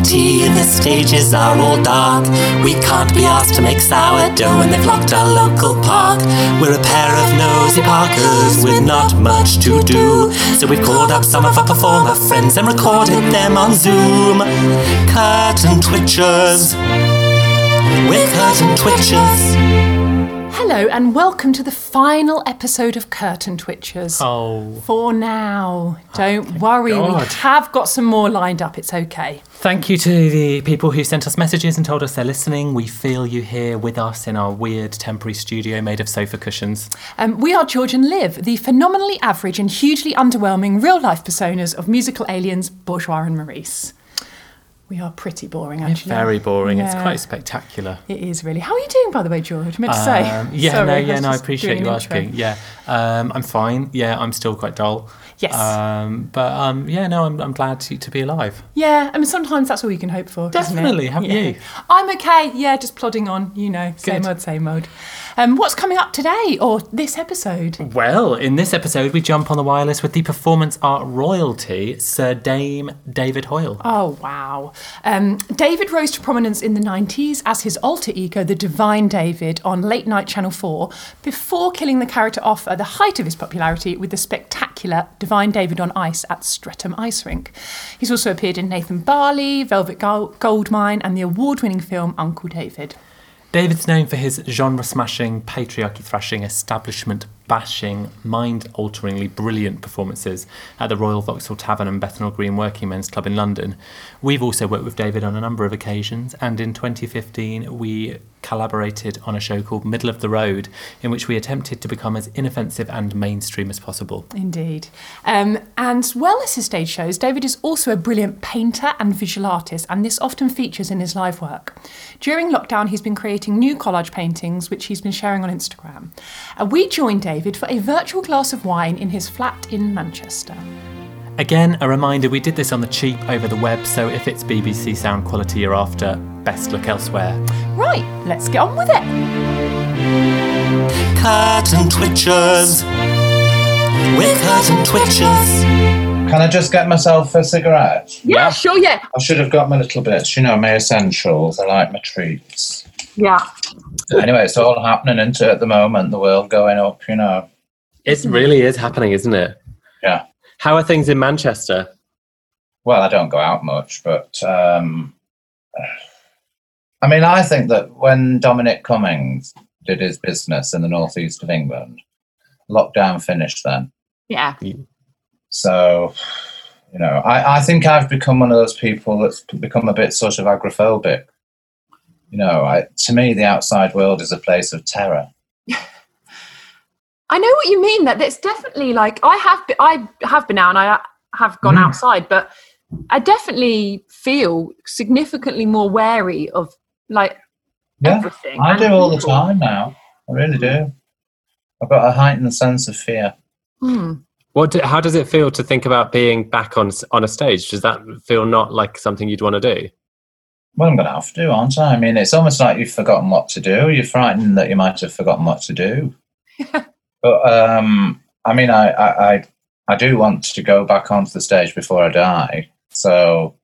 empty, the stages are all dark. We can't be asked to make sourdough when they've locked our local park. We're a pair of nosy parkers with not much to do. So we've called up some of our performer friends and recorded them on Zoom. Curtain twitchers. We're curtain twitchers. Hello, and welcome to the final episode of Curtain Twitchers. Oh, For now, don't worry, we have got some more lined up. It's okay. thank you to the people who sent us messages and told us they're listening. We feel you here with us in our weird temporary studio made of sofa cushions. Um, we are George and Liv, the phenomenally average and hugely underwhelming real life personas of musical aliens Bourgeois and Maurice. We are pretty boring, actually. Very boring. It's quite spectacular. It is really. How are you doing, by the way, George? I meant to say. Um, yeah, Sorry, no, I yeah, was no, I appreciate you asking. Yeah, um, I'm fine. Yeah, I'm still quite dull. Yes. Um, but um, yeah, no, I'm, I'm glad to, to be alive. Yeah, I mean, sometimes that's all you can hope for. Definitely, about Yeah. you? I'm okay. Yeah, just plodding on. You know, same Good. old, same old. Um, what's coming up today or this episode? Well, in this episode, we jump on the wireless with the performance art royalty, Sir Dame David Hoyle. Oh, wow. Um, David rose to prominence in the 90s as his alter ego, the Divine David, on Late Night Channel 4, before killing the character off at the height of his popularity with the spectacular Divine David on Ice at Streatham Ice Rink. He's also appeared in Nathan Barley, Velvet Gol- Goldmine, and the award winning film Uncle David. David's known for his genre smashing, patriarchy thrashing, establishment bashing, mind alteringly brilliant performances at the Royal Vauxhall Tavern and Bethnal Green Working Men's Club in London. We've also worked with David on a number of occasions, and in 2015 we collaborated on a show called Middle of the Road, in which we attempted to become as inoffensive and mainstream as possible. Indeed. Um, and well as his stage shows, David is also a brilliant painter and visual artist, and this often features in his live work. During lockdown, he's been creating new collage paintings, which he's been sharing on Instagram. And we joined David for a virtual glass of wine in his flat in Manchester. Again, a reminder we did this on the cheap over the web, so if it's BBC sound quality you're after, best look elsewhere. Right, let's get on with it. Curtain twitchers. We're curtain twitchers. Can I just get myself a cigarette? Yeah, sure, yeah. I should have got my little bits, you know, my essentials. I like my treats. Yeah. Anyway, it's all happening into at the moment, the world going up, you know. It really is happening, isn't it? Yeah. How are things in Manchester? Well, I don't go out much, but um, I mean, I think that when Dominic Cummings did his business in the northeast of England, lockdown finished then. Yeah. So, you know, I, I think I've become one of those people that's become a bit sort of agoraphobic. You know, I, to me, the outside world is a place of terror. I know what you mean. That it's definitely like I have be, I have been out and I have gone Mm. outside, but I definitely feel significantly more wary of like Yeah, everything. I and do all the time now. I really do. I've got a heightened sense of fear. Hmm. What? Do, how does it feel to think about being back on on a stage? Does that feel not like something you'd want to do? Well, I'm going to have to, aren't I? I mean, it's almost like you've forgotten what to do. You're frightened that you might have forgotten what to do. but um, I mean, I, I, I, I do want to go back onto the stage before I die. So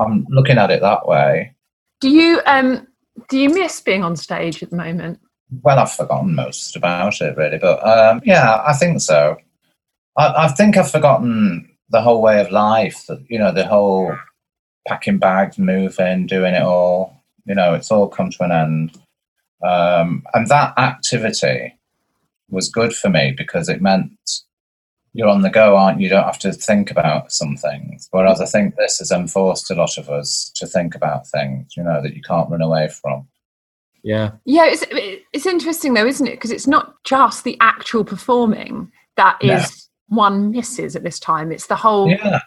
I'm looking at it that way. Do you um do you miss being on stage at the moment? Well, I've forgotten most about it, really. But um, yeah, I think so. I, I think I've forgotten the whole way of life. That you know, the whole packing bags, moving, doing it all. You know, it's all come to an end. Um, and that activity was good for me because it meant you're on the go, aren't you? You don't have to think about some things. Whereas I think this has enforced a lot of us to think about things, you know, that you can't run away from. Yeah. Yeah, it's it's interesting though, isn't it? Because it's not just the actual performing that is No. one misses at this time. It's the whole. Yeah.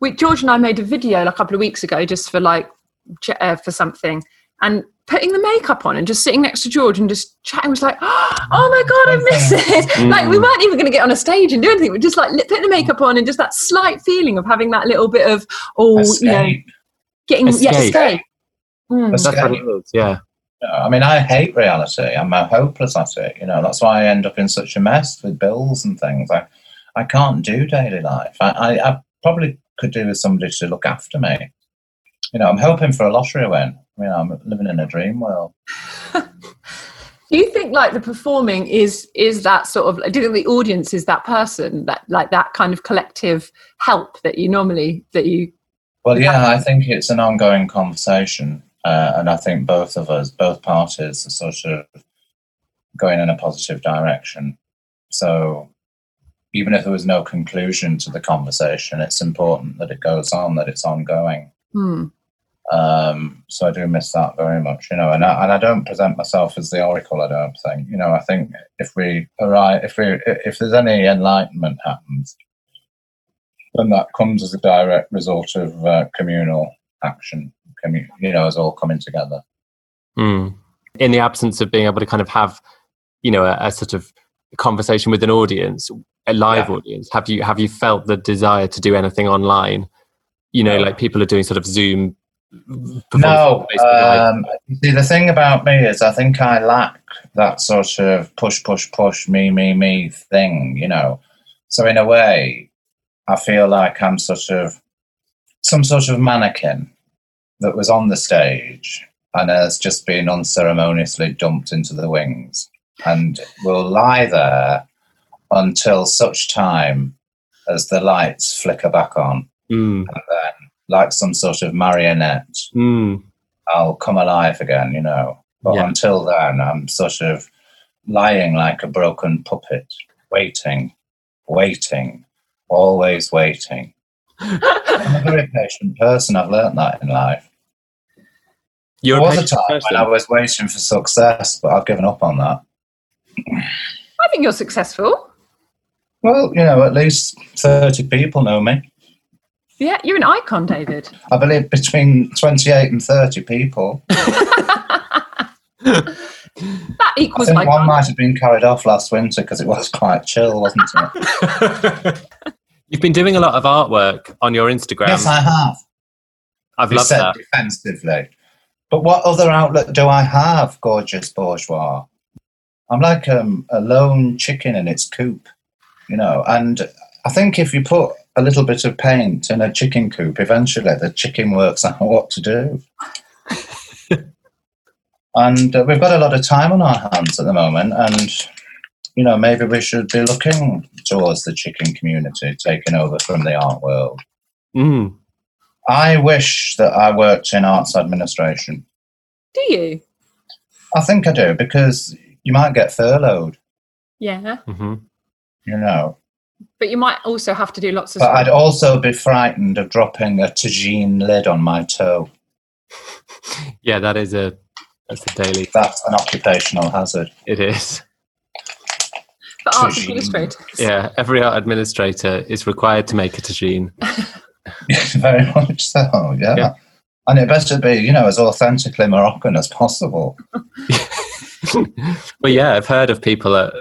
We, George and I made a video like, a couple of weeks ago just for like uh, for something, and putting the makeup on and just sitting next to George and just chatting was like, oh my god, I miss it. like we weren't even going to get on a stage and do anything. We just like li- putting the makeup on and just that slight feeling of having that little bit of oh, you know, Escape. getting yeah, Escape. escape. Mm. Escape. That's what it is. Yeah. No, I mean, I hate reality. I'm uh, hopeless at it. You know, that's why I end up in such a mess with bills and things. I, I can't do daily life. I, I, I probably could do with somebody to look after me. you know, I'm hoping for a lottery win. I mean, I'm living in a dream world. Do you think like the performing is is that sort of? Do you think the audience is that person that like that kind of collective help that you normally that you? Well, yeah, I think it's an ongoing conversation, uh, and I think both of us, both parties, are sort of going in a positive direction. So, even if there was no conclusion to the conversation, it's important that it goes on, that it's ongoing. Hmm. Um, so I do miss that very much, you know, and I, and I don't present myself as the oracle. I don't think, you know, I think if we arrive, if we, if there's any enlightenment happens, then that comes as a direct result of uh, communal action. Commu- you know, as all coming together. Mm. In the absence of being able to kind of have, you know, a, a sort of conversation with an audience, a live Yeah. audience, have you have you felt the desire to do anything online? You know, like people are doing sort of Zoom. No, performances based on live- um, see, the thing about me is I think I lack that sort of push, push, push, me, me, me thing, you know. So in a way, I feel like I'm sort of some sort of mannequin that was on the stage and has just been unceremoniously dumped into the wings and will lie there until such time as the lights flicker back on Mm, and then like some sort of marionette mm, I'll come alive again, you know. But Yeah. until then, I'm sort of lying like a broken puppet, waiting, waiting, always waiting. I'm a very patient person. I've learnt that in life. You're there was a patient time person. when I was waiting for success, but I've given up on that. I think you're successful. Well, you know, at least 30 people know me. Yeah, you're an icon, David. I believe between 28 and 30 people. That I equals think one might have been carried off last winter because it was quite chill, wasn't it? You've been doing a lot of artwork on your Instagram. yes, I have. I've You loved said that. defensively. But what other outlet do I have, gorgeous bourgeois? I'm like um, a lone chicken in its coop, you know. And I think if you put a little bit of paint in a chicken coop, eventually the chicken works out what to do. and uh, we've got a lot of time on our hands at the moment, and you know maybe we should be looking towards the chicken community taking over from the art world. Mm. I wish that I worked in arts administration. Do you? I think I do because you might get furloughed, Yeah, hmm you know. but you might also have to do lots of. But I'd also be frightened of dropping a tagine lid on my toe. Yeah, that is a that's a daily. That's an occupational hazard. It is. for arts tagine. administrators. Yeah, every art administrator is required to make a tagine. Very much so, yeah. Yeah. And it better be, you know, as authentically Moroccan as possible. well, yeah, I've heard of people at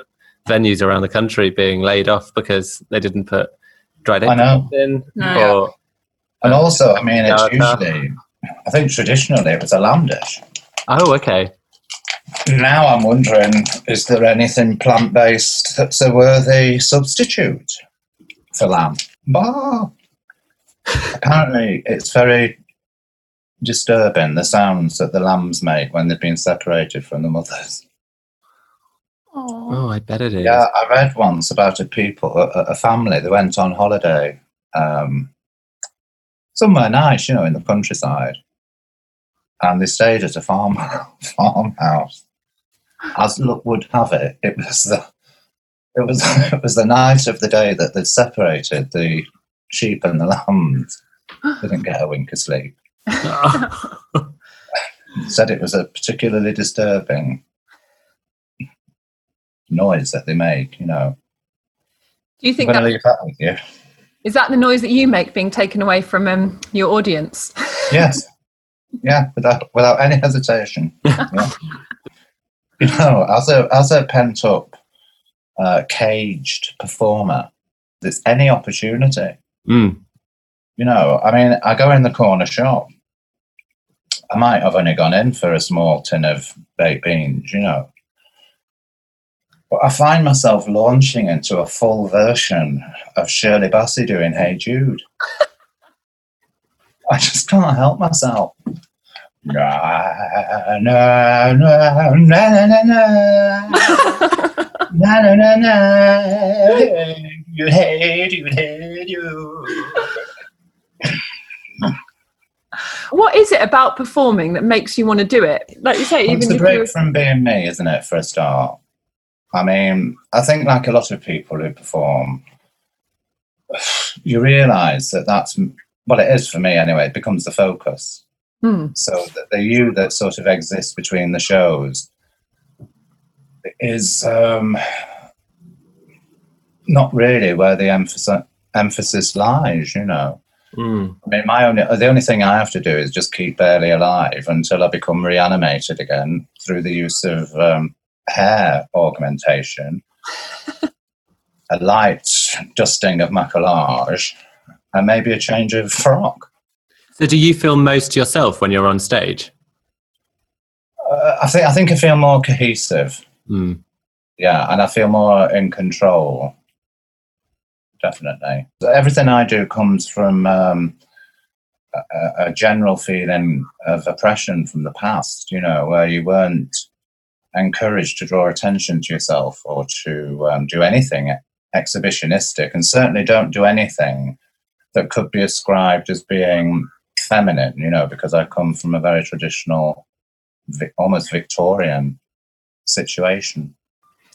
venues around the country being laid off because they didn't put dried I know. egg in. No. Or, And also, I mean, it's no. Uh, usually, I think traditionally it was a lamb dish. oh, okay. Now I'm wondering, is there anything plant based that's a worthy substitute for lamb? Bah. Apparently, it's very disturbing the sounds that the lambs make when they've been separated from the mothers. Aw. Oh, I bet it is. Yeah, I read once about a people, a, a family, they went on holiday um, somewhere nice, you know, in the countryside, and they stayed at a farm farmhouse. As luck would have it, it was the it was it was the night of the day that they'd separated the sheep and the lambs. Didn't get a wink of sleep. Said it was a particularly disturbing noise that they make. You know, Do you I'm think going that leave that with you. is that the noise that you make being taken away from um, your audience? Yes. Yeah, without without any hesitation. Yeah. you know, as a as a pent up, uh, caged performer, there's any opportunity. Mm. You know, I mean, I go in the corner shop. I might have only gone in for a small tin of baked beans, you know. But I find myself launching into a full version of Shirley Bassey doing Hey Jude. I just can't help myself. What is it about performing that makes you want to do it? Like you say, it's a break from being me, isn't it, for a start? I mean, I think like a lot of people who perform, you realise that that's, well, it is for me anyway, it becomes the focus. Hmm. So that the you that sort of exists between the shows is um, not really where the emphasis, emphasis lies, you know. Mm. I mean, my only the only thing I have to do is just keep barely alive until I become reanimated again through the use of um, hair augmentation, a light dusting of maquillage, and maybe a change of frock. So, do you feel most yourself when you're on stage? Uh, I think I think I feel more cohesive. Mm. Yeah, and I feel more in control. Definitely, everything I do comes from um, a, a general feeling of oppression from the past. You know, where you weren't encouraged to draw attention to yourself or to um, do anything exhibitionistic, and certainly don't do anything that could be ascribed as being feminine. You know, because I come from a very traditional, almost Victorian situation.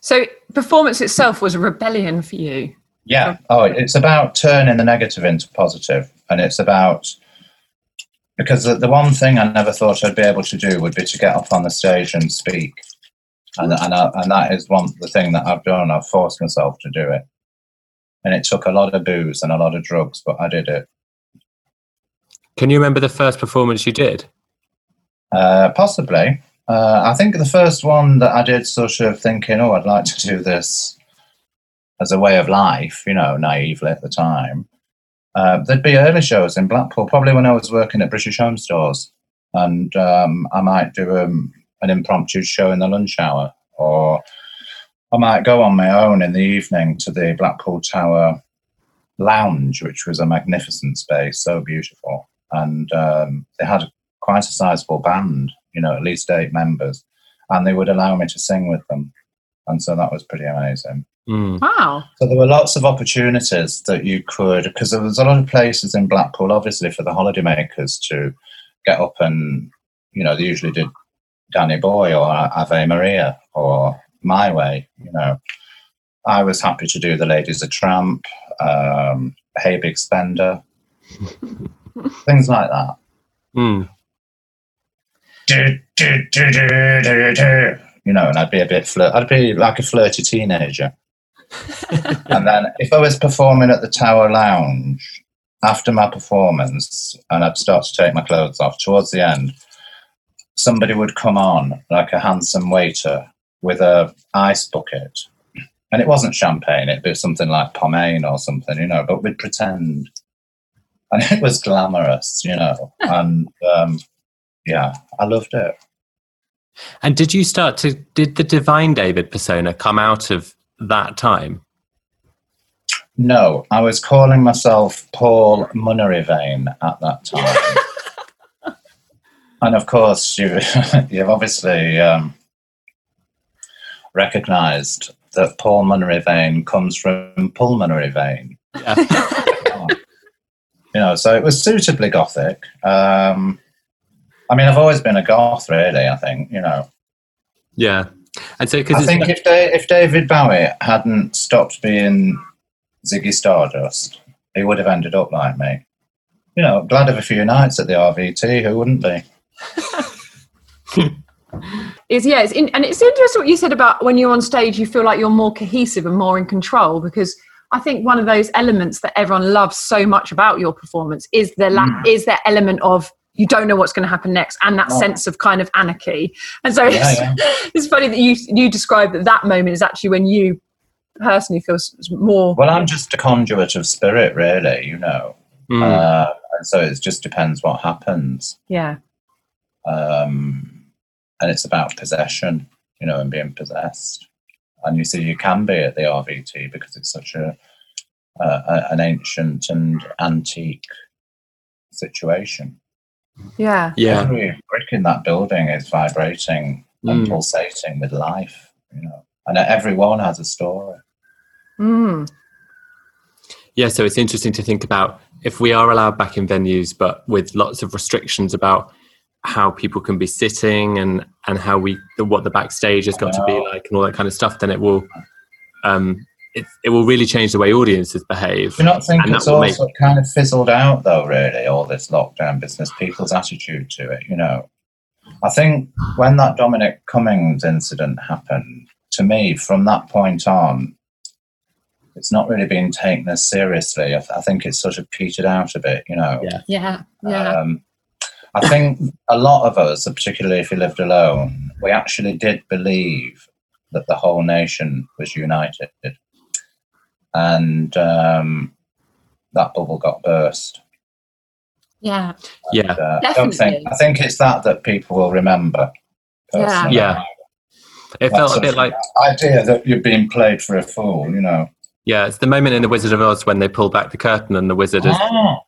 so performance itself was a rebellion for you. Yeah. Oh, it's about turning the negative into positive, and it's about because the, the one thing I never thought I'd be able to do would be to get up on the stage and speak, and and I, and that is one the thing that I've done. I've forced myself to do it, and it took a lot of booze and a lot of drugs, but I did it. Can you remember the first performance you did? Uh, possibly. Uh, I think the first one that I did, sort of thinking, oh, I'd like to do this as a way of life, you know, naively at the time. Uh, there'd be early shows in Blackpool, probably when I was working at British Home Stores, and um, I might do um, an impromptu show in the lunch hour, or I might go on my own in the evening to the Blackpool Tower Lounge, which was a magnificent space, so beautiful, and um, they had quite a sizable band, you know, at least eight members, and they would allow me to sing with them, and so that was pretty amazing. Mm. Wow. So there were lots of opportunities that you could, because there was a lot of places in Blackpool, obviously, for the holidaymakers to get up and, you know, they usually did Danny Boy or Ave Maria or My Way, you know. I was happy to do The Lady Is a Tramp, um, Hey Big Spender, things like that. Mm. Do, do, do, do, do, do. You know, and I'd be a bit flirt. I'd be like a flirty teenager. and then if I was performing at the Tower Lounge after my performance, and I'd start to take my clothes off towards the end, somebody would come on like a handsome waiter with a ice bucket, and it wasn't champagne; it'd be something like Pomagne or something, you know. But we'd pretend, and it was glamorous, you know. and um, yeah, I loved it. And did you start to, did the Divine David persona come out of that time? No, I was calling myself Paul Munneryvane at that time. and of course, you, you've obviously um, recognised that Paul Munneryvane comes from pulmonary vein. Yeah. You know, so it was suitably gothic. Um, I mean, I've always been a goth, really, I think, you know. yeah. And so, I think if, da- if David Bowie hadn't stopped being Ziggy Stardust, he would have ended up like me. You know, glad of a few nights at the RVT, who wouldn't be? Is yeah, it's in, and it's interesting what you said about when you're on stage, you feel like you're more cohesive and more in control because I think one of those elements that everyone loves so much about your performance is the la- hmm. is that element of you don't know what's going to happen next and that Oh. sense of kind of anarchy. And so Yeah, it's, yeah. it's funny that you you describe that that moment is actually when you personally feel more. Well, I'm just a conduit of spirit, really, you know. Mm. Uh, and so it just depends what happens. yeah. Um, and it's about possession, you know, and being possessed. And you see, you can be at the RVT because it's such a, uh, a an ancient and antique situation. Yeah. Yeah. Every brick in that building is vibrating and Mm. pulsating with life, you know, and everyone has a story. Mm. Yeah, so it's interesting to think about if we are allowed back in venues, but with lots of restrictions about how people can be sitting and and how we what the backstage has got to be like and all that kind of stuff. Then it will um it, it will really change the way audiences behave. Do you not think it's that will also kind of fizzled out, though, really, all this lockdown business, people's attitude to it? You know, I think when that Dominic Cummings incident happened, to me, from that point on, it's not really being taken as seriously. I, th- I think it's sort of petered out a bit, you know. Yeah. Yeah. Yeah. Um, I think a lot of us, particularly if you lived alone, we actually did believe that the whole nation was united, and um, that bubble got burst. yeah. Yeah. Uh, I don't think. Definitely. I think it's that that people will remember. Yeah. personally. Yeah. It felt a bit like idea that you're being played for a fool. You know. yeah, it's the moment in the Wizard of Oz when they pull back the curtain and the wizard is Ah.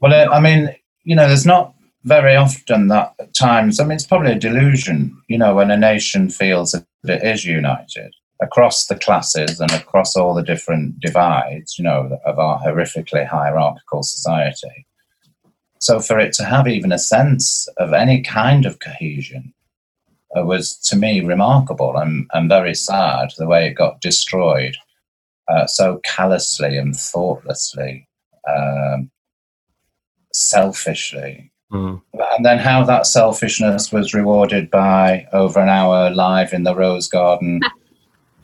Well, I mean, you know, there's not very often that at times. I mean, it's probably a delusion, you know, when a nation feels that it is united across the classes and across all the different divides, you know, of our horrifically hierarchical society. So, for it to have even a sense of any kind of cohesion uh, was, to me, remarkable and, and very sad the way it got destroyed uh, so callously and thoughtlessly um, selfishly. Mm. And then how that selfishness was rewarded by over an hour live in the Rose Garden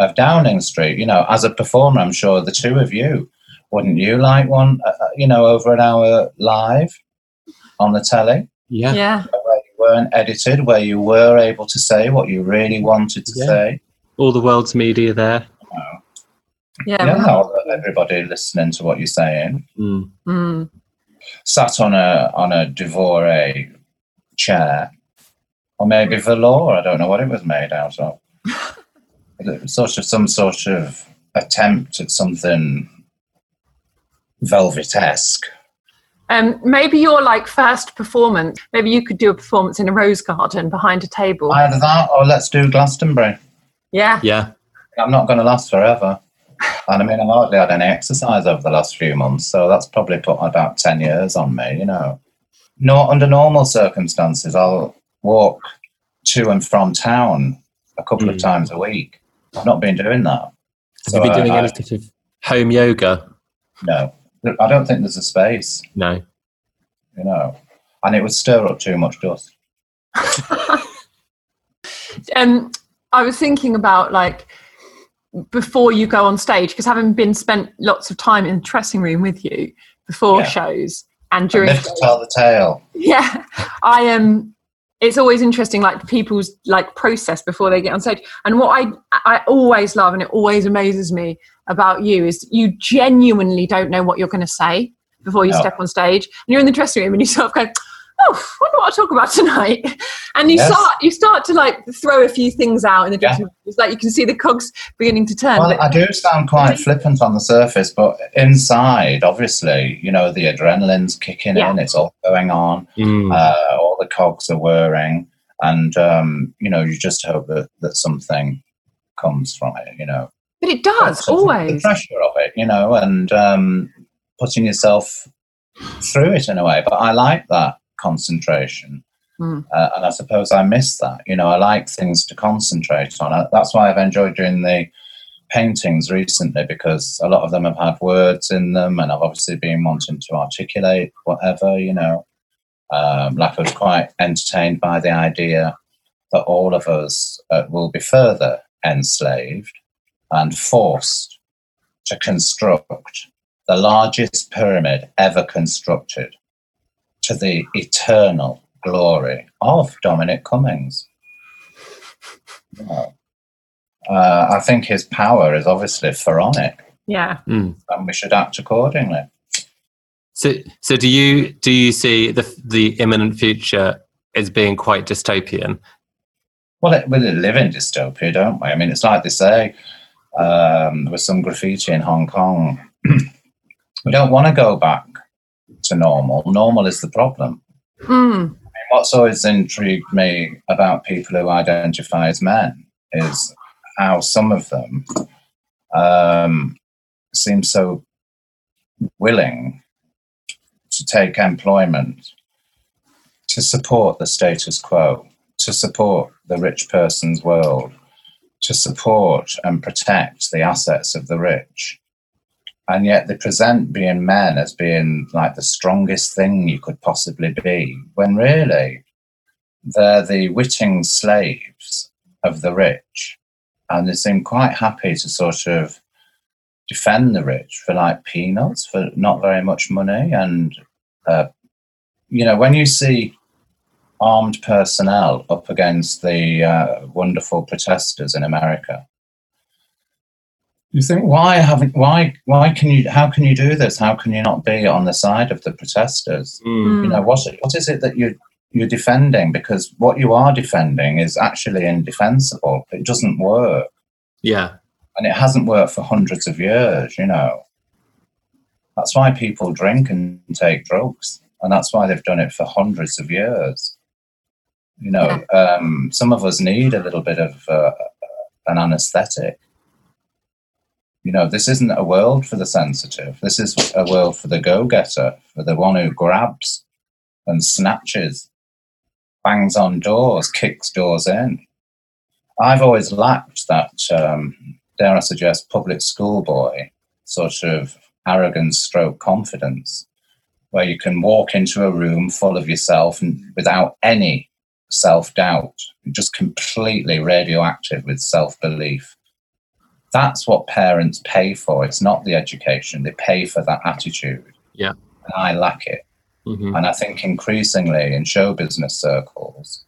of Downing Street. You know, as a performer, I'm sure the two of you, wouldn't you like one, uh, uh, you know, over an hour live on the telly? yeah. Yeah. Where you weren't edited, where you were able to say what you really wanted to Yeah. say. All the world's media there. Yeah. Yeah, all- everybody listening to what you're saying. Mm. Mm. sat on a on a Devore chair, or maybe velour. I don't know what it was made out of. It was sort of some sort of attempt at something velvet-esque. Um, maybe your like first performance. Maybe you could do a performance in a rose garden behind a table. Either that, or let's do Glastonbury. yeah. Yeah. I'm not going to last forever. And I mean, I've hardly had any exercise over the last few months, so that's probably put about 10 years on me, you know. No, under normal circumstances, I'll walk to and from town a couple of Mm. times a week. I've not been doing that. Have So you been doing I- any sort of home yoga? No, I don't think there's a space, No. you know, and it would stir up too much dust. um, I was thinking about like before you go on stage because having been spent lots of time in the dressing room with you before Yeah. shows and I during live to tell the tale. yeah i am um, it's always interesting like people's like process before they get on stage and what i i always love and it always amazes me about you is you genuinely don't know what you're going to say before you No. step on stage and you're in the dressing room and you sort of go oh I wonder what I'll talk about tonight and you Yes. start you start to like throw a few things out in the Yeah. dressing room it's like you can see the cogs beginning to turn Well, I do sound quite flippant on the surface, but inside, obviously, you know, the adrenaline's kicking Yeah. in, it's all going on. Mm. uh, all the cogs are whirring, and um, you know you just hope that, that something comes from it. You know, but it does of The always pressure of it, you know, and um, putting yourself through it in a way. But I like that concentration, Mm. uh, and I suppose I miss that. You know, I like things to concentrate on. Uh, That's why I've enjoyed doing the paintings recently because a lot of them have had words in them, and I've obviously been wanting to articulate whatever, you know. Um, like I was quite entertained by the idea that all of us uh, will be further enslaved and forced to construct the largest pyramid ever constructed to the eternal glory of Dominic Cummings. You know, uh, I think his power is obviously pharaonic, yeah Mm. and we should act accordingly. So, so do you do you see the the imminent future as being quite dystopian? Well, it, we live in dystopia, don't we? I mean, it's like they say um, there was some graffiti in Hong Kong. we don't want to go back to normal. Normal is the problem. Mm. What's always intrigued me about people who identify as men is how some of them um, seem so willing to take employment to support the status quo, to support the rich person's world, to support and protect the assets of the rich. And yet they present being men as being like the strongest thing you could possibly be, when really they're the witting slaves of the rich. And they seem quite happy to sort of defend the rich for like peanuts, for not very much money. And, uh, you know, when you see armed personnel up against the uh, wonderful protesters in America, you think, why haven't, why, why can you, how can you do this? How can you not be on the side of the protesters? Mm. You know, what, what is it that you, you're defending? Because what you are defending is actually indefensible. It doesn't work Yeah. And it hasn't worked for hundreds of years, you know. That's why people drink and take drugs, and that's why they've done it for hundreds of years. You know, um, some of us need a little bit of uh, an anesthetic. You know, this isn't a world for the sensitive. This is a world for the go-getter, for the one who grabs and snatches, bangs on doors, kicks doors in. I've always lacked that um, dare I suggest, public school boy sort of arrogance stroke confidence, where you can walk into a room full of yourself and without any self doubt, just completely radioactive with self belief. That's what parents pay for. It's not the education, they pay for that attitude. Yeah. And I lack it. hmm And I think increasingly in show business circles,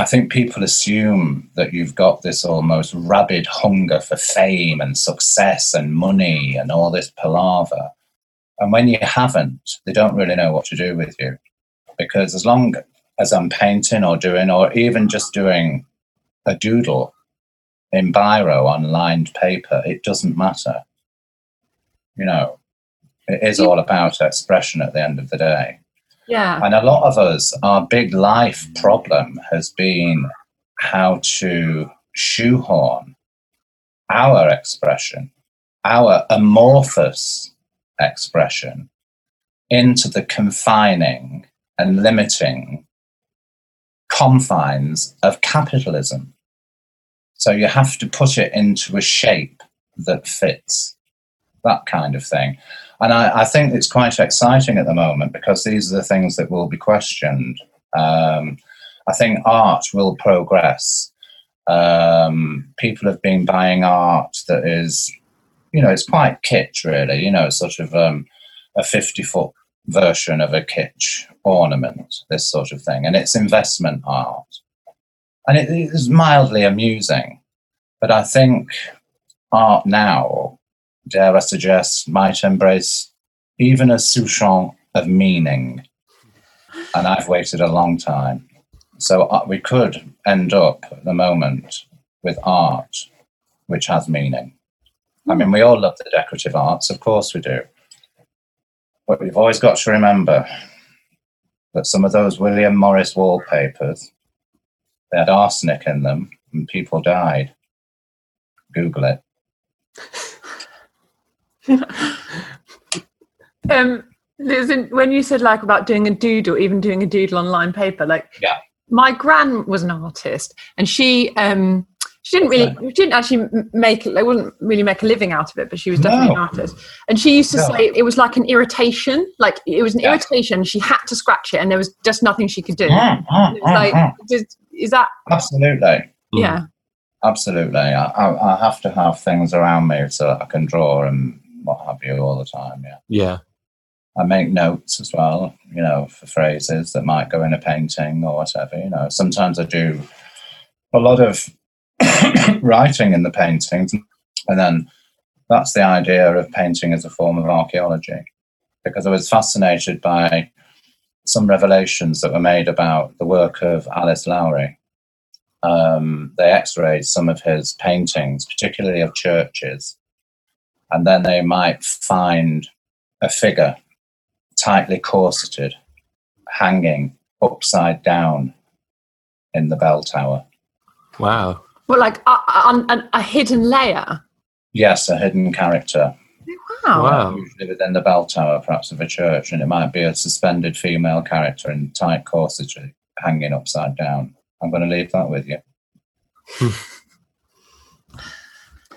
I think people assume that you've got this almost rabid hunger for fame and success and money and all this palaver. And when you haven't, they don't really know what to do with you. Because as long as I'm painting or doing, or even just doing a doodle in biro on lined paper, it doesn't matter. You know, it is all about expression at the end of the day. Yeah. And a lot of us, our big life problem has been how to shoehorn our expression, our amorphous expression, into the confining and limiting confines of capitalism. So you have to put it into a shape that fits, that kind of thing. And I, I think it's quite exciting at the moment because these are the things that will be questioned. Um, I think art will progress. Um, people have been buying art that is, you know, it's quite kitsch, really, you know, sort of um, a 50 foot version of a kitsch ornament, this sort of thing. And it's investment art. And it is mildly amusing. But I think art now dare I suggest, might embrace even a souchon of meaning. And I've waited a long time. So uh, we could end up at the moment with art which has meaning. I mean, we all love the decorative arts, of course we do. But we've always got to remember that some of those William Morris wallpapers, they had arsenic in them and people died. Google it. Um, when you said like about doing a doodle, even doing a doodle on lined paper, like Yeah. my gran was an artist, and she um she didn't really she didn't actually make like wouldn't really make a living out of it, but she was definitely No. an artist. And she used to No. say it was like an irritation, like it was an Yeah. irritation. She had to scratch it, and there was just nothing she could do. Mm, mm, mm, like, mm. just, is that Absolutely. Mm. yeah? Absolutely. I, I, I have to have things around me so that I can draw and what have you all the time. Yeah. Yeah. I make notes as well, you know, for phrases that might go in a painting or whatever. You know, sometimes I do a lot of writing in the paintings, and then that's the idea of painting as a form of archaeology, because I was fascinated by some revelations that were made about the work of L.S. Lowry. Um, they x-rayed some of his paintings, particularly of churches, and then they might find a figure tightly corseted, hanging upside down in the bell tower. Wow. Well, like a, a, a hidden layer. Yes, a hidden character, Wow. Wow. usually within the bell tower, perhaps of a church, and it might be a suspended female character in tight corsetry, hanging upside down. I'm going to leave that with you.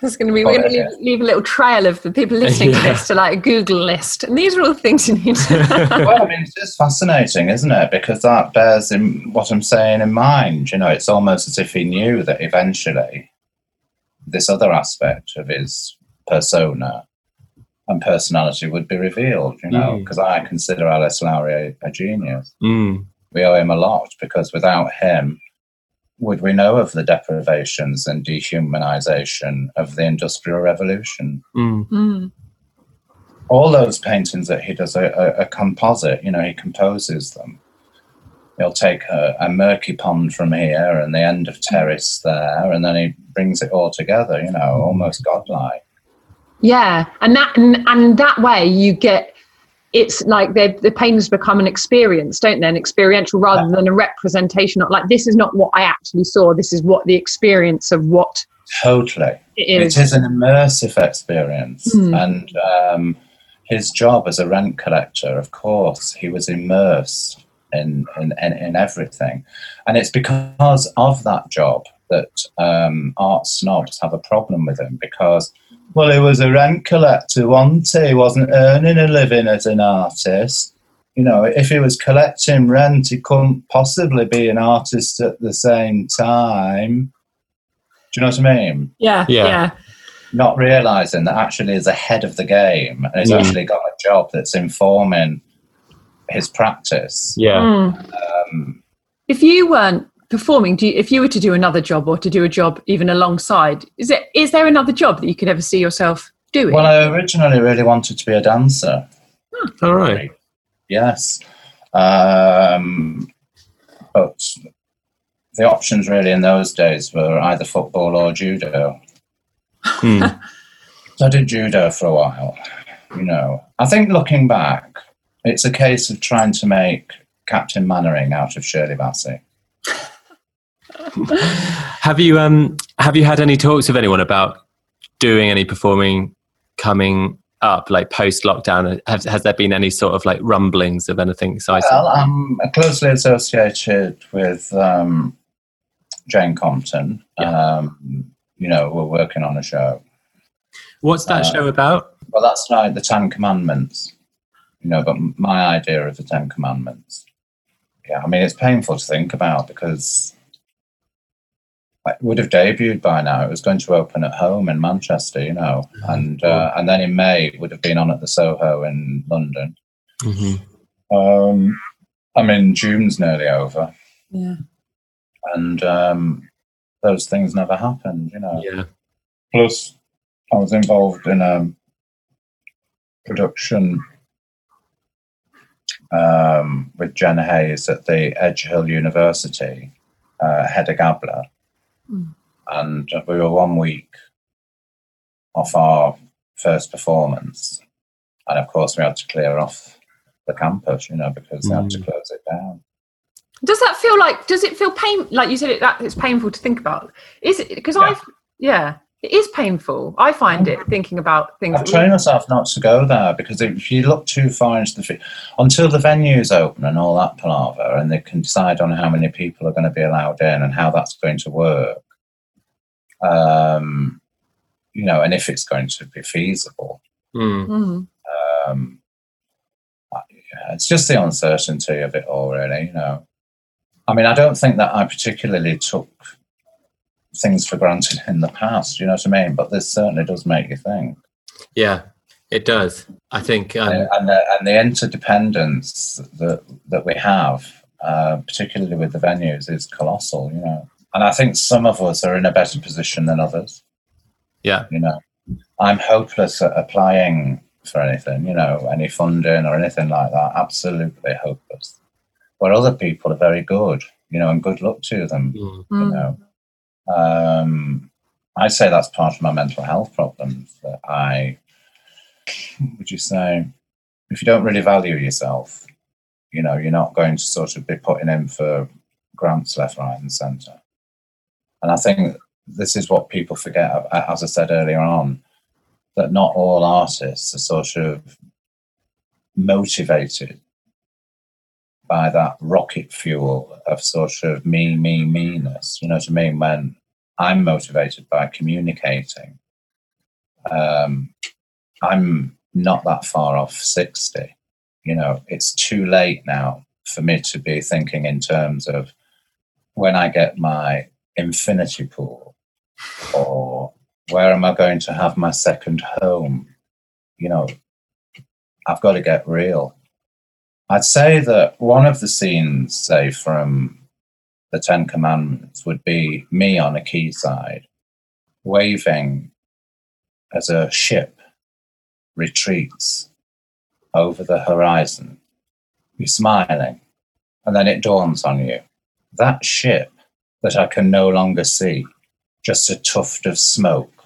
There's going to be, we're going to Okay. leave, leave a little trail of the people listening to this to like a Google list. And these are all the things you need to well, I mean, it's just fascinating, isn't it? Because that bears in what I'm saying in mind. You know, it's almost as if he knew that eventually this other aspect of his persona and personality would be revealed. You know, Mm. because I consider L.S. Lowry a, a genius. Mm. We owe him a lot because without him, would we know of the deprivations and dehumanization of the Industrial Revolution? Mm. Mm. all those paintings that he does are, are, are composite. You know, he composes them. He'll take a, a murky pond from here and the end of terrace there, and then he brings it all together. You know, almost godlike. Yeah, and that and, and that way you get it's like the the paintings become an experience, don't they? An experiential rather than a representation. Not like this is not what I actually saw. This is what the experience of what Totally, it is. it is an immersive experience, Hmm. and um, his job as a rent collector, of course, he was immersed in in, in, in everything, and it's because of that job that um, art snobs have a problem with him because. Well, he was a rent collector, wasn't he? He wasn't earning a living as an artist. You know, if he was collecting rent, he couldn't possibly be an artist at the same time. Do you know what I mean? Yeah, Yeah. yeah, not realizing that actually is ahead of the game and he's Mm. actually got a job that's informing his practice. Yeah. Mm. Um, If you weren't performing, do you, if you were to do another job or to do a job even alongside, is it is there another job that you could ever see yourself doing? well, I originally really wanted to be a dancer. All right. Yes. Um, but the options really in those days were either football or judo. Mm. So I did judo for a while. You know, I think looking back, it's a case of trying to make Captain Mainwaring out of Shirley Bassey. Have you um have you had any talks with anyone about doing any performing coming up like post lockdown? Has, has there been any sort of like rumblings of anything exciting? Well, I'm closely associated with um, Jane Compton. Um, you know, we're working on a show. What's that uh, show about? Well, that's like the Ten Commandments. You know, but my idea of the Ten Commandments. Yeah, I mean, it's painful to think about because would have debuted by now. It was going to open at home in Manchester, you know, and uh, and then in May it would have been on at the Soho in London. hmm Um, I mean, June's nearly over. yeah. and um, those things never happened, you know. Yeah. Plus, I was involved in a production um, with Jen Hayes at the Edge Hill University, uh, Hedda Gabler, Mm. and we were one week off our first performance, and of course we had to clear off the campus, you know, because they had to Mm. close it down. Does that feel like? Does it feel pain? Like you said, it that it's painful to think about. Is it? Because Yeah. I've yeah, it is painful. I find it thinking about things. I that we- train myself not to go there because if you look too far into the fi- until the venues open and all that palaver, and they can decide on how many people are going to be allowed in and how that's going to work, um, you know, and if it's going to be feasible. Mm. Um, yeah, it's just the uncertainty of it all, really. You know, I mean, I don't think that I particularly took things for granted in the past. You know what I mean? But this certainly does make you think. Yeah. It does. I think. Um, and, and, the, and the interdependence that that we have, uh, particularly with the venues, is colossal. You know, and I think some of us are in a better position than others. Yeah. You know, I'm hopeless at applying for anything. You know, any funding or anything like that. Absolutely hopeless. Where other people are very good. You know, and good luck to them. mm. You Mm. know, um, I say that's part of my mental health problems. That I, would you say? if you don't really value yourself, you know, you're not going to sort of be putting in for grants left, right, and centre. And I think this is what people forget, as I said earlier on, that not all artists are sort of motivated by that rocket fuel of sort of me, me, me-ness. You know what I mean? When I'm motivated by communicating, um, I'm not that far off 60. You know, it's too late now for me to be thinking in terms of when I get my infinity pool or where am I going to have my second home? You know, I've got to get real. I'd say that one of the scenes, say, from the Ten Commandments would be me on a quayside waving as a ship retreats over the horizon. You're smiling, and then it dawns on you that ship that I can no longer see, just a tuft of smoke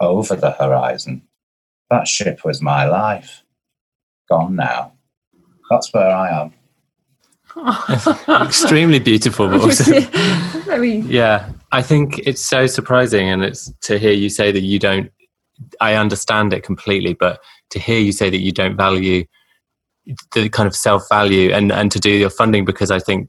over the horizon, that ship was my life. Gone now. That's where I am. Extremely beautiful, but also, Very yeah. I think it's so surprising, and it's to hear you say that you don't. I understand it completely, but to hear you say that you don't value the kind of self value and and to do your funding because I think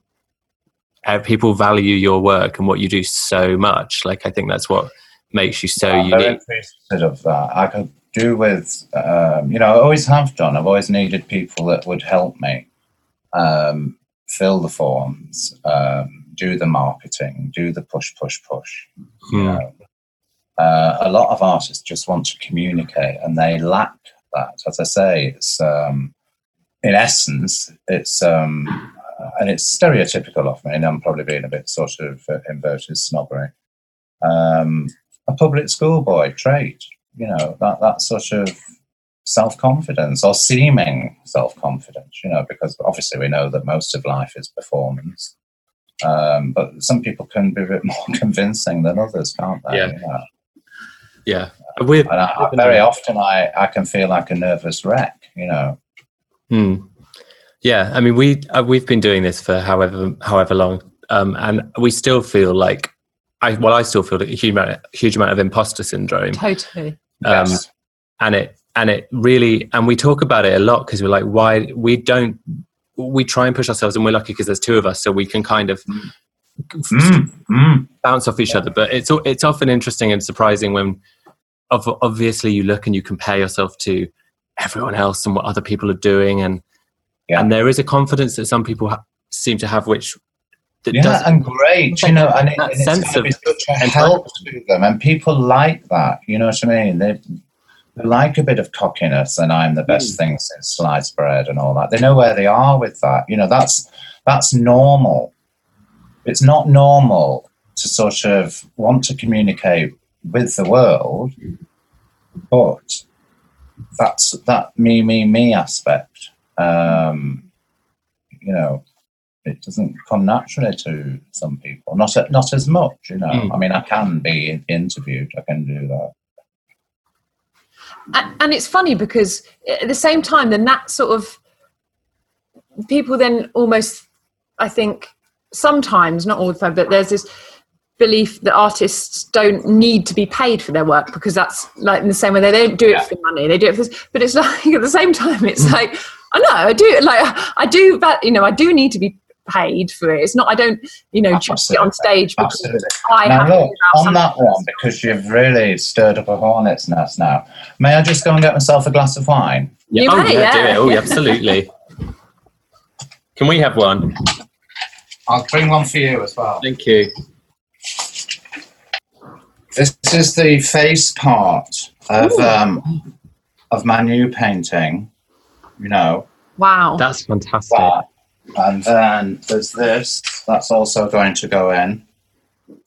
uh, people value your work and what you do so much. Like I think that's what makes you so I'm unique. appreciative of that. I could do with, um, you know, I always have done. I've always needed people that would help me um, fill the forms, um, do the marketing, do the push, push, push. You Hmm. know, uh, a lot of artists just want to communicate, and they lack that. As I say, it's um, in essence, it's um, and it's stereotypical of me, and I'm probably being a bit sort of uh, inverted snobbery. Um, a public schoolboy trait, you know, that that sort of self confidence or seeming self confidence, you know, because obviously we know that most of life is performance. Um, but some people can be a bit more convincing than others, can't they? Yeah. You know? Yeah, We're- And I, I, very often I, I can feel like a nervous wreck, you know. Hmm. Yeah, I mean, we uh, we've been doing this for however however long, um, and we still feel like I well, I still feel a huge amount, huge amount of imposter syndrome, totally. um, Yes. and it and it really and we talk about it a lot because we're like, why we don't we try and push ourselves, and we're lucky because there's two of us, so we can kind of Mm, mm. bounce off each other. But it's al- it's often interesting and surprising when, obviously, you look and you compare yourself to everyone else and what other people are doing, and Yeah. and there is a confidence that some people ha- seem to have, which that Yeah, and great, you know, and, it, and it's sense gonna of be such a help to them, and people like that. You know what I mean? They, they like a bit of cockiness, and I'm the Mm. best thing since sliced bread and all that. They know where they are with that. You know, that's that's normal. It's not normal to sort of want to communicate with the world, but that's that me, me, me aspect. Um, you know, it doesn't come naturally to some people. Not not as much, you know. Mm. I mean, I can be interviewed. I can do that. and, and it's funny because at the same time then that sort of people then almost i think sometimes not all the time but there's this belief that artists don't need to be paid for their work because that's like in the same way they don't do it Yeah. for money they do it for this but it's like at the same time it's like i know i do like i do but you know i do need to be paid for it it's not i don't you know just get on Absolutely. stage because Absolutely. i Now have look give on that one because you've really stirred up a hornet's nest. Now, may I just go and get myself a glass of wine? Yeah. You oh may, yeah, do yeah. it. Oh, yeah, absolutely. Can we have one? I'll bring one for you as well. Thank you. This is the face part of um, of my new painting. You know, wow That's fantastic. that. And then there's this. That's also going to go in.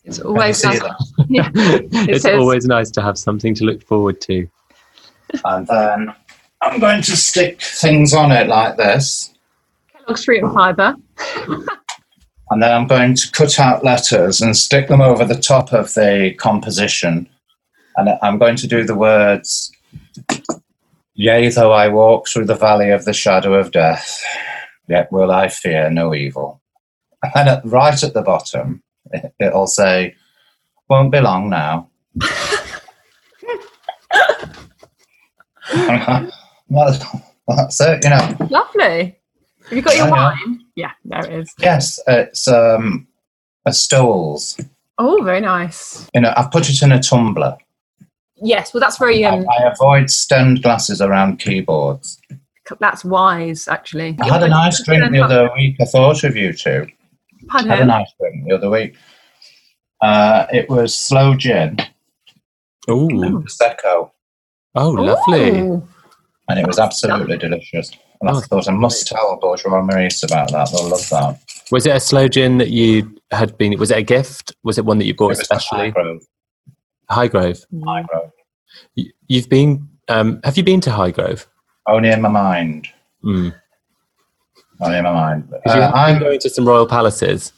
it's always nice that? yeah it's says- always nice to have something to look forward to. And then I'm going to stick things on it like this. Kellogg's fruit and fibre And then I'm going to cut out letters and stick them over the top of the composition. And I'm going to do the words Yea, though I walk through the valley of the shadow of death, yet will I fear no evil. And at, right at the bottom, it- it'll say, won't be long now. well, that's it, you know. Lovely. Have you got your wine? Yeah, there it is. Yes, it's um, a Stowells. Oh, very nice. You know, I've put it in a tumbler. Yes, well, that's very I, um, I avoid stemmed glasses around keyboards. That's wise, actually. I had a nice drink the other week. I thought of you two. I had a nice drink the other week. Uh, it was sloe gin, Oh, prosecco, oh, lovely. Ooh. and it was absolutely delicious. And I Oh, thought I must tell Bourgeois Maurice about that. They'll love that. Was it a sloe gin that you had been? Was it a gift? Was it one that you bought It was especially? Highgrove. Highgrove. Highgrove. You- You've been. Um, have you been to Highgrove? Only in my mind. Mm. Only in my mind. Uh, I'm, going to some royal palaces.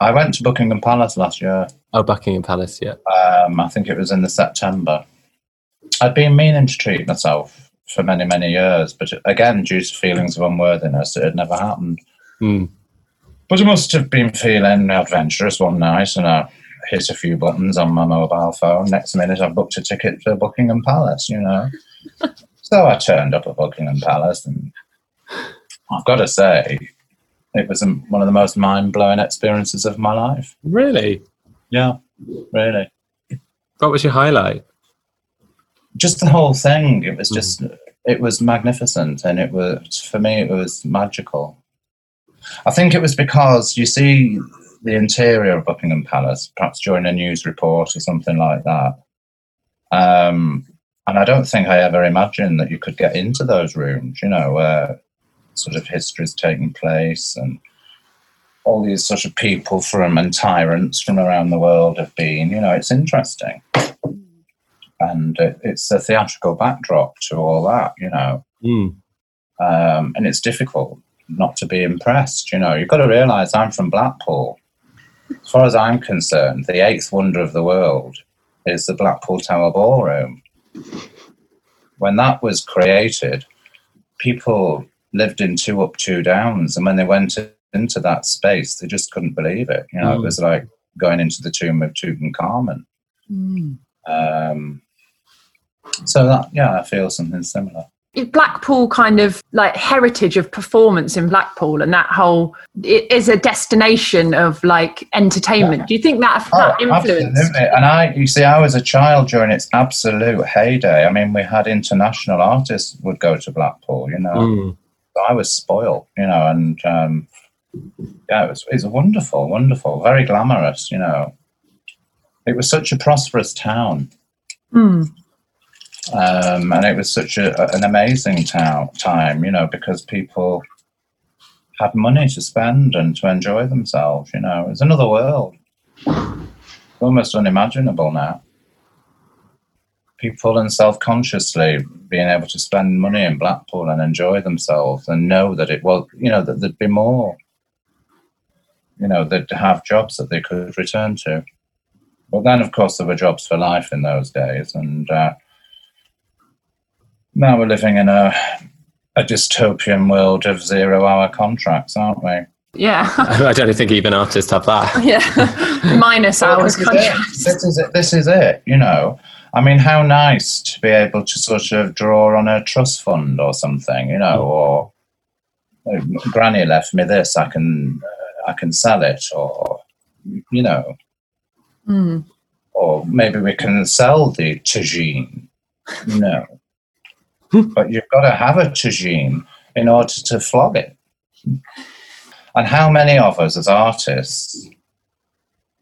I went to Buckingham Palace last year. Oh, Buckingham Palace. Yeah. Um, I think it was in the September. I'd been meaning to treat myself for many, many years, but again, due to feelings of unworthiness, it had never happened. Mm. But I must have been feeling adventurous one night, and I hit a few buttons on my mobile phone. Next minute, I booked a ticket for Buckingham Palace. You know, so I turned up at Buckingham Palace, and I've got to say, it was one of the most mind-blowing experiences of my life. Really? Yeah, really. What was your highlight? just the whole thing it was just it was magnificent and it was for me it was magical i think it was because you see the interior of buckingham palace perhaps during a news report or something like that um, and i don't think i ever imagined that you could get into those rooms you know where sort of history's taking place and all these sort of people from and tyrants from around the world have been you know it's interesting and it, it's a theatrical backdrop to all that, you know. Mm. Um, and it's difficult not to be impressed, you know. You've got to realise I'm from Blackpool. As far as I'm concerned, the eighth wonder of the world is the Blackpool Tower Ballroom. When that was created, people lived in two up, two downs, and when they went into that space, they just couldn't believe it. You know, it Mm. was like going into the tomb of Tutankhamun. Um, so that yeah, I feel something similar. Is Blackpool kind of like heritage of performance in Blackpool and that whole it is a destination of like entertainment. Do you think that that influence? Oh, absolutely. And I, you see, I was a child during its absolute heyday. I mean, we had international artists would go to Blackpool. You know, Mm. I was spoiled. You know, and um, yeah, it was it's wonderful, wonderful, very glamorous. You know, it was such a prosperous town. Mm. Um, and it was such a, an amazing town, time, you know, because people had money to spend and to enjoy themselves. You know, it's another world, almost unimaginable now. People and self-consciously being able to spend money in Blackpool and enjoy themselves and know that it was, you know, that there'd be more. You know, they'd have jobs that they could return to. But then, of course, there were jobs for life in those days, and uh, now we're living in a a dystopian world of zero-hour contracts, aren't we? Yeah. I don't think even artists have that. yeah. Minus hours this, is contracts. this is it. This is it. You know, I mean, how nice to be able to sort of draw on a trust fund or something. You know, or Granny left me this. I can uh, I can sell it, or you know, Mm. or maybe we can sell the tagine. No. But you've got to have a tagine in order to flog it. And how many of us as artists,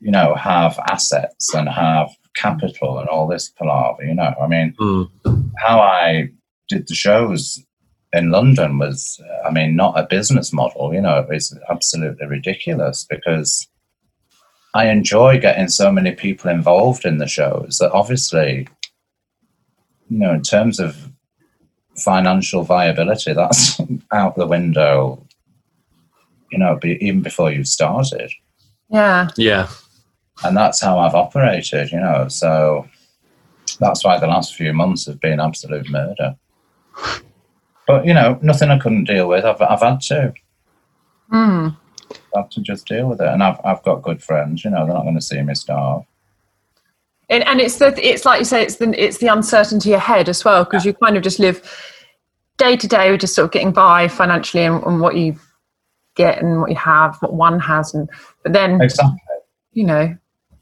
you know, have assets and have capital and all this palaver, you know? I mean, Mm. how I did the shows in London was, I mean, not a business model, you know, it was absolutely ridiculous because I enjoy getting so many people involved in the shows that obviously, you know, in terms of financial viability, that's out the window, you know, be, even before you started Yeah. Yeah. and that's how I've operated, you know. So that's why the last few months have been absolute murder. But you know, nothing I couldn't deal with. I've I've had to. Hmm. I've had to just deal with it, and I've I've got good friends. You know, they're not going to see me starve. And, and it's the it's like you say it's the it's the uncertainty ahead as well because you kind of just live day to day with just sort of getting by financially and, and what you get and what you have, what one has, and but then Exactly. you know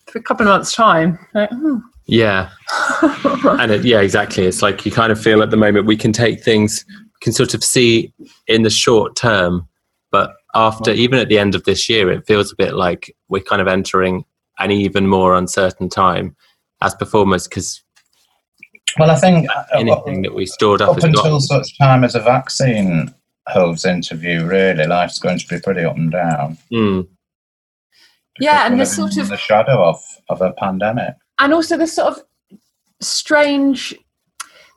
for a couple of months time, like, hmm. Yeah. and it, yeah, exactly. It's like you kind of feel at the moment we can take things, can sort of see in the short term, but after, even at the end of this year, it feels a bit like we're kind of entering an even more uncertain time as performers because Well, I think uh, anything that we stored up up until gone. such time as a vaccine holds interview, really, life's going to be pretty up and down. Mm, Yeah, and we're the sort of- the shadow of of a pandemic. and also the sort of strange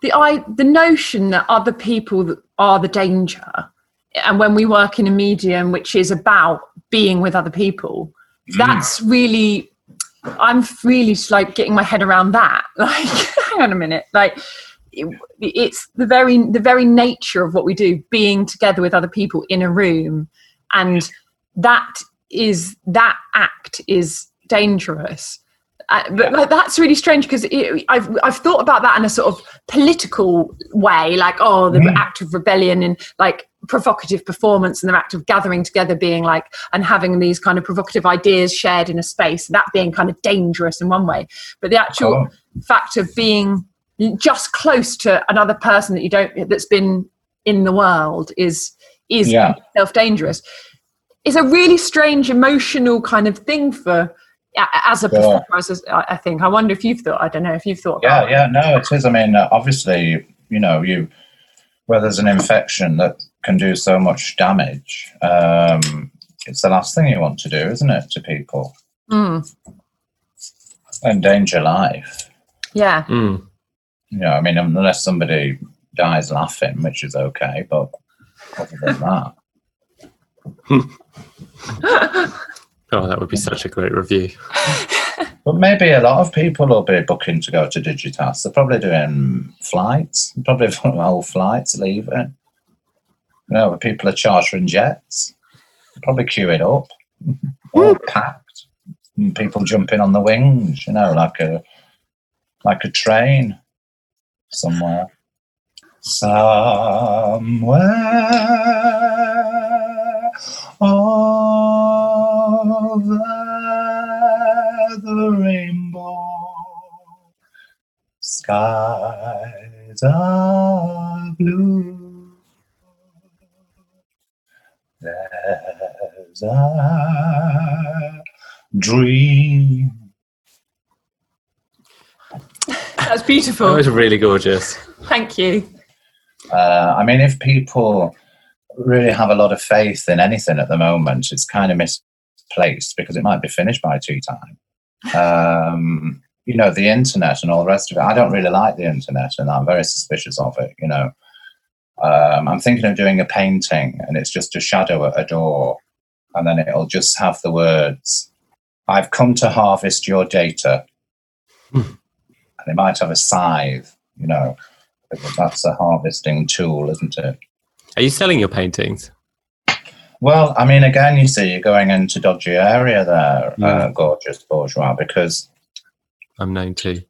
the i the notion that other people are the danger and when we work in a medium which is about being with other people that's really i'm really like getting my head around that. Like hang on a minute. Like it, it's the very the very nature of what we do being together with other people in a room. And that is that act is dangerous. Uh, but like, that's really strange because I've I've thought about that in a sort of political way, like oh, the Mm. act of rebellion and like provocative performance and the act of gathering together, being like and having these kind of provocative ideas shared in a space, that being kind of dangerous in one way. But the actual Oh, fact of being just close to another person that you don't that's been in the world is is Yeah. self dangerous. Is a really strange emotional kind of thing for as a Sure. performer. As a, I think. I wonder if you've thought. I don't know if you've thought. yeah, yeah, no, it is. I mean, obviously, you know, you where there's an infection that can do so much damage, um, it's the last thing you want to do, isn't it, to people? Mm, Endanger life. yeah. mm. You know, I mean, unless somebody dies laughing, which is okay, but other than that, Oh, that would be such a great review. But maybe a lot of people will be booking to go to Dignitas. They're probably doing flights, probably whole flights leaving. You know, people are chartering jets, probably queuing up, all packed, and people jumping on the wings. You know, like a like a train somewhere, somewhere over the rainbow. Skies are blue. There's a dream. That's beautiful. That was really gorgeous. Thank you. Uh, I mean, if people really have a lot of faith in anything at the moment, it's kind of misplaced because it might be finished by tea time. Um, you know, the internet and all the rest of it. I don't really like the internet and I'm very suspicious of it, you know. Um, I'm thinking of doing a painting and it's just a shadow at a door and then it'll just have the words, I've come to harvest your data. Hmm. And it might have a scythe, you know, because that's a harvesting tool, isn't it? Are you selling your paintings? Well, I mean, again, you see, you're going into dodgy area there, uh, gorgeous bourgeois, because I'm known to.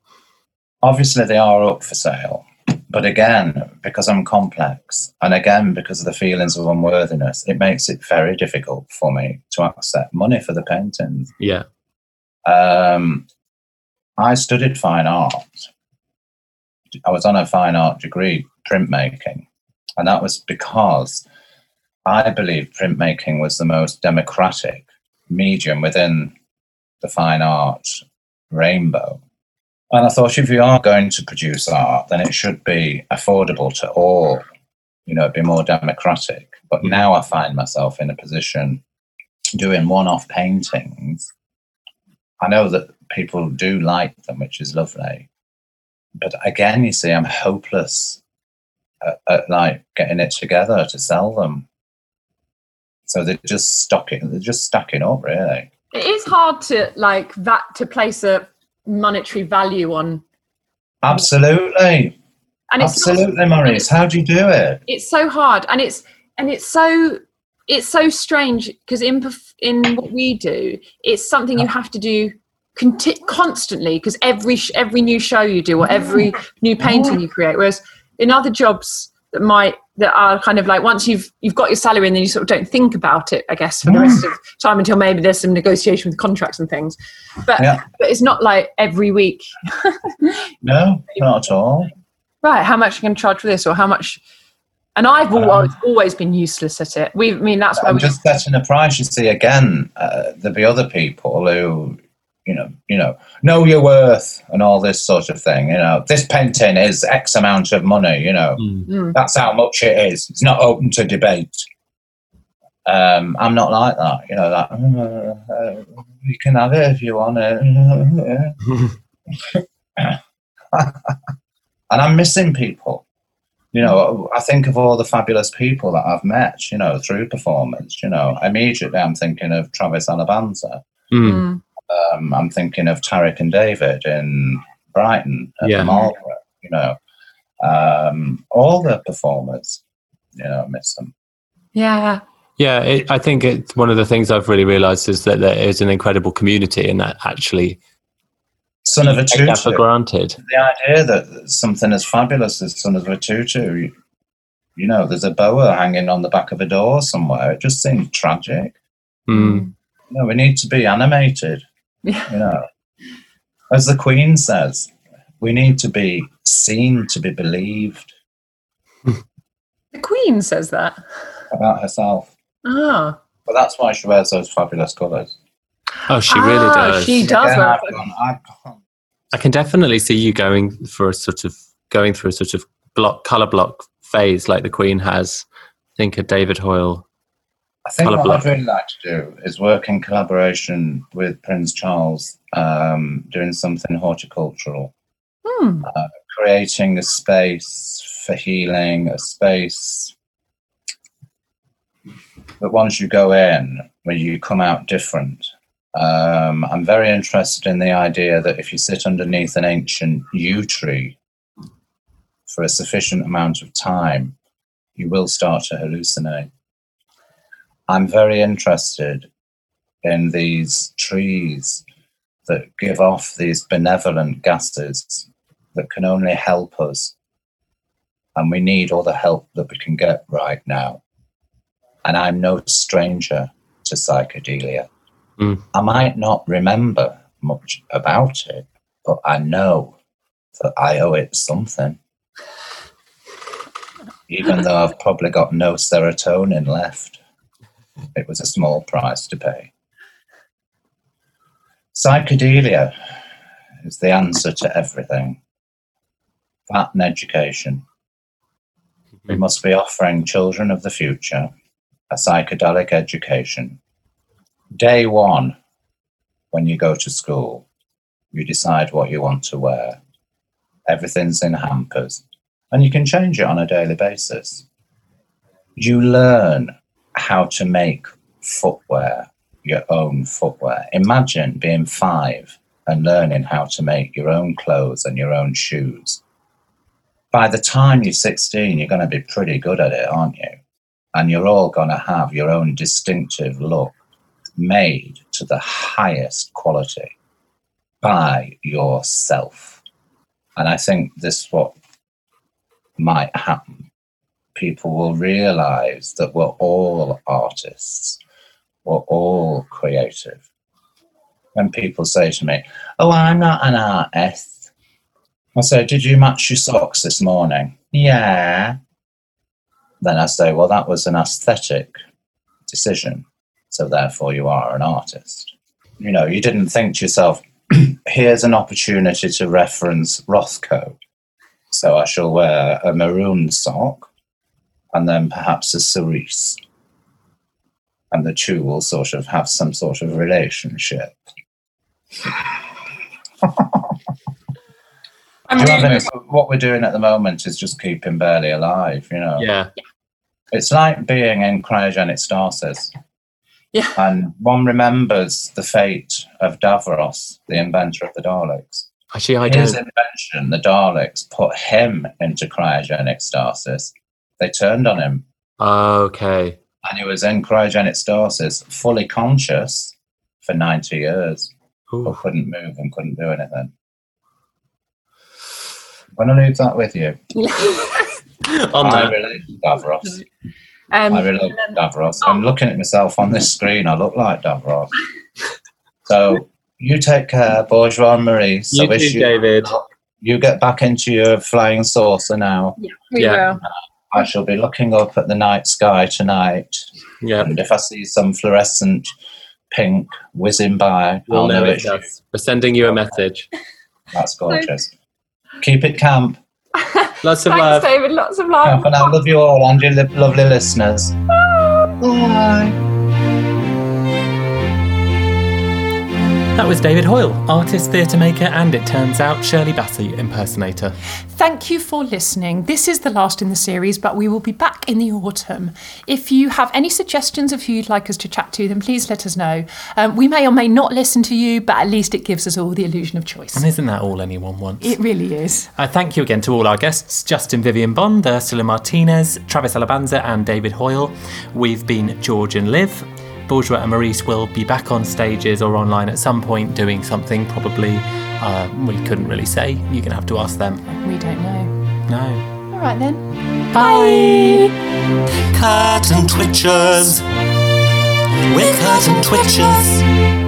obviously they are up for sale. But again, because I'm complex, and again, because of the feelings of unworthiness, it makes it very difficult for me to accept money for the paintings. Yeah. Um, I studied fine art. I was on a fine art degree, printmaking, and that was because I believe printmaking was the most democratic medium within the fine art rainbow. And I thought if you are going to produce art, then it should be affordable to all, you know, be more democratic. But mm. now I find myself in a position doing one off paintings. I know that people do like them, which is lovely. But again, you see, I'm hopeless at, at like getting it together to sell them. So they're just stocking, they're just stacking up, really. It is hard to like that to place a monetary value on Absolutely. and not- Absolutely, Maurice. How do you do it? it's so hard and it's and it's so it's so strange because in in what we do it's something you have to do conti- constantly because every every new show you do or every new painting you create whereas in other jobs that might that are kind of like once you've you've got your salary and then you sort of don't think about it i guess for the rest of time until maybe there's some negotiation with contracts and things but Yeah. but it's not like every week No, not at all. right how much are you going to charge for this or how much and i've always, always been useless at it we I mean that's why I'm we just setting a price. You see, again, uh, there'll be other people who, you know, you know, know your worth and all this sort of thing. You know, this painting is X amount of money. You know, Mm. that's how much it is. It's not open to debate. Um, I'm not like that. You know, that uh, uh, you can have it if you want it. and I'm missing people. You know, I think of all the fabulous people that I've met, you know, through performance. You know, immediately I'm thinking of Travis Alabanza. Mm. Mm. Um, I'm thinking of Tarek and David in Brighton at Yeah. the Marlborough. You know, um, all the performers. You know, I miss them. yeah Yeah, it, I think it's one of the things I've really realised is that there is an incredible community, and that actually Son of a take that for granted. The idea that something as fabulous as Son of a tutu, you, you know, there's a boa hanging on the back of a door somewhere. It just seems tragic. Mm. You know, we need to be animated. Yeah. You know, as the Queen says, we need to be seen to be believed the queen says that about herself. ah But that's why she wears those fabulous colours. Oh, she really Ah, does. she does Again, wear I've gone, I've gone, I can definitely see you going for a sort of going through a sort of block color block phase like the Queen has. Think of David Hoyle. I think Colour what block. I'd really like to do is work in collaboration with Prince Charles, um, doing something horticultural, Hmm. creating a space for healing, a space that once you go in, when you come out different. Um, I'm very interested in the idea that if you sit underneath an ancient yew tree for a sufficient amount of time, you will start to hallucinate. I'm very interested in these trees that give off these benevolent gases that can only help us. And we need all the help that we can get right now. And I'm no stranger to psychedelia. Mm. I might not remember much about it, but I know that I owe it something. Even though I've probably got no serotonin left, it was a small price to pay. Psychedelia is the answer to everything. That and education. We must be offering children of the future a psychedelic education. Day one, when you go to school, you decide what you want to wear. Everything's in hampers, and you can change it on a daily basis. You learn how to make footwear, your own footwear. Imagine being five and learning how to make your own clothes and your own shoes. By the time you're 16, you're going to be pretty good at it, aren't you? And you're all going to have your own distinctive look made to the highest quality by yourself. And I think this is what might happen. People will realize that we're all artists, we're all creative. When people say to me, Oh, I'm not an artist, I say, Did you match your socks this morning? Yeah. Then I say, Well, that was an aesthetic decision. So therefore, you are an artist. You know, you didn't think to yourself, Here's an opportunity to reference Rothko. So I shall wear a maroon sock and then perhaps a cerise. And the two will sort of have some sort of relationship. I'm Do you have really- any- what we're doing at the moment is just keeping barely alive, you know. Yeah. It's like being in cryogenic stasis. Yeah. And one remembers the fate of Davros, the inventor of the Daleks. Actually, I His don't. invention, the Daleks, put him into cryogenic stasis. They turned on him, Okay. and he was in cryogenic stasis, fully conscious, for 90 years, but couldn't move and couldn't do anything. I'm going to leave that with you. On I that. relate to Davros. Um, I relate to Davros. I'm looking at myself on this screen. I look like Davros. So you take care, Bourgeois and Marie. So You wish too, David. You get back into your flying saucer now. we Yeah. will. I shall be looking up at the night sky tonight. Yeah. And if I see some fluorescent pink whizzing by, We'll I'll know know it's it's you. us. We're sending you a message. That's gorgeous. Keep it camp. Lots of Thanks, love. David. Lots of love. and I love you all and your li- lovely listeners. Bye. That was David Hoyle, artist, theatre maker, and it turns out Shirley Bassey impersonator. Thank you for listening. This is the last in the series, but we will be back in the autumn. If you have any suggestions of who you'd like us to chat to, then please let us know. Um, we may or may not listen to you, but at least it gives us all the illusion of choice. And isn't that all anyone wants? It really is. Uh, thank you again to all our guests Justin Vivian Bond, Ursula Martinez, Travis Alabanza, and David Hoyle. We've been George and Liv. Bourgeois and Maurice will be back on stages or online at some point doing something, probably. Uh, we couldn't really say. You're going to have to ask them. We don't know. No. All right then. Bye. Curtain twitchers. We're curtain twitchers.